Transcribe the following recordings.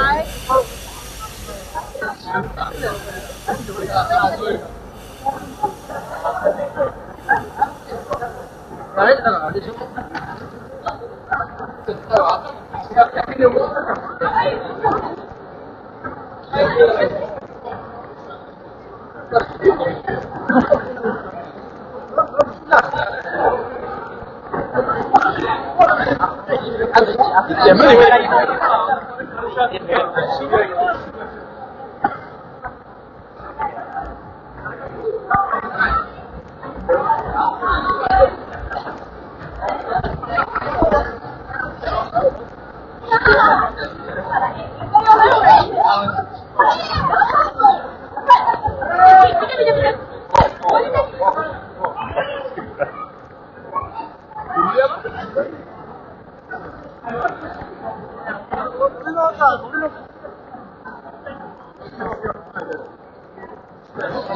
tay đấy là đi xuống Hãy subscribe cho kênh Ghiền Mì Gõ Để không bỏ lỡ những video hấp dẫn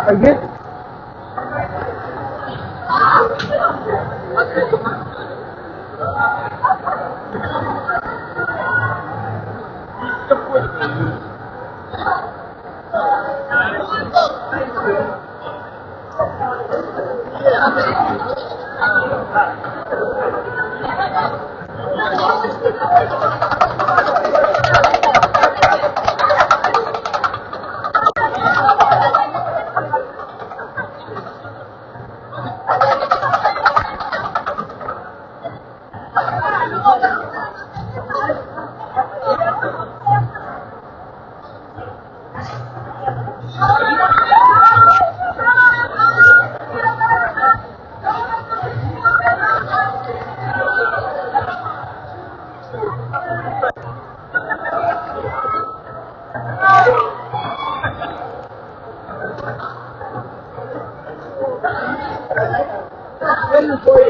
apa gitu? Wonderful.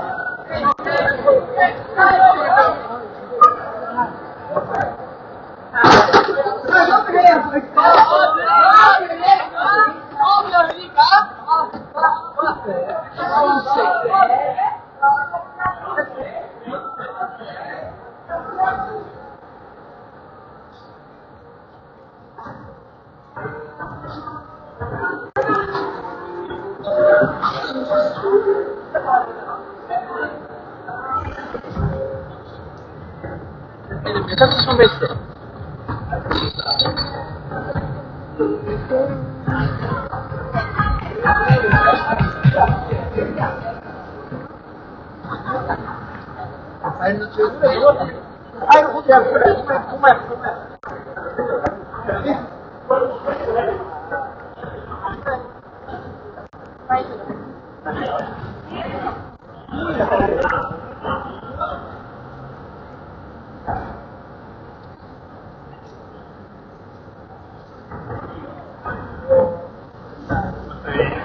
De tanto que são besteira. Aí não tinha. Né? Aí não tinha. Né? Como é? Como é?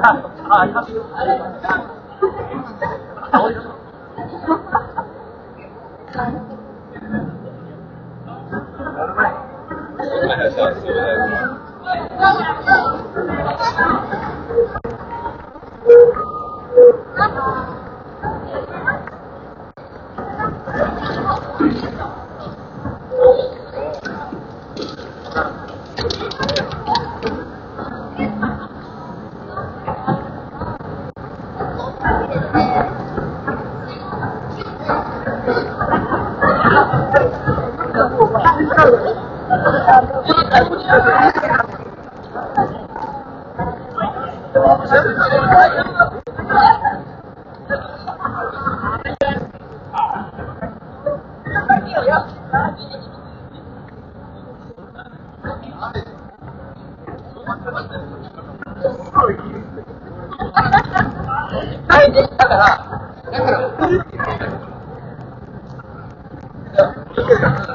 啊，他是。哈哈哈哈好。哈哈哈哈哈。哈哈哈哈哈。哈哈哈哈哈。大変だから、から、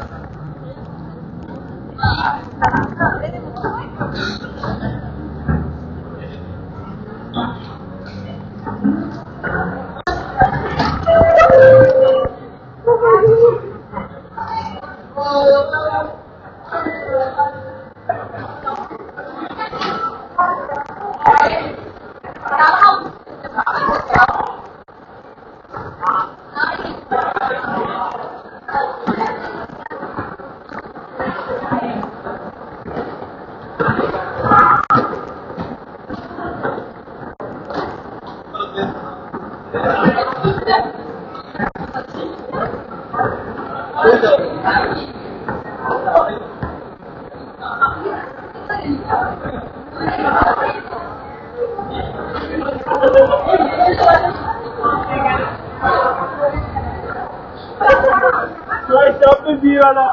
जीवाला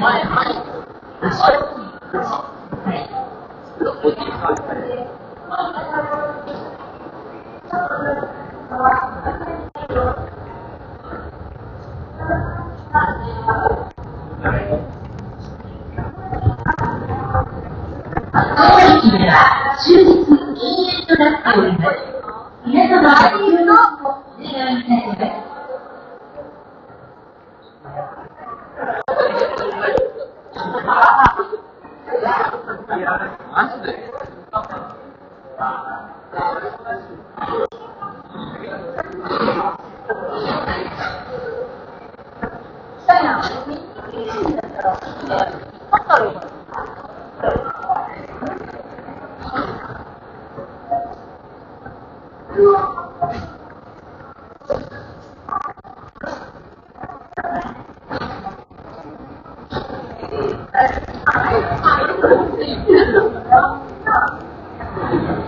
My 終日禁煙となっております。皆様、ご協力をお願いいたします。マジで来たや。Thank you.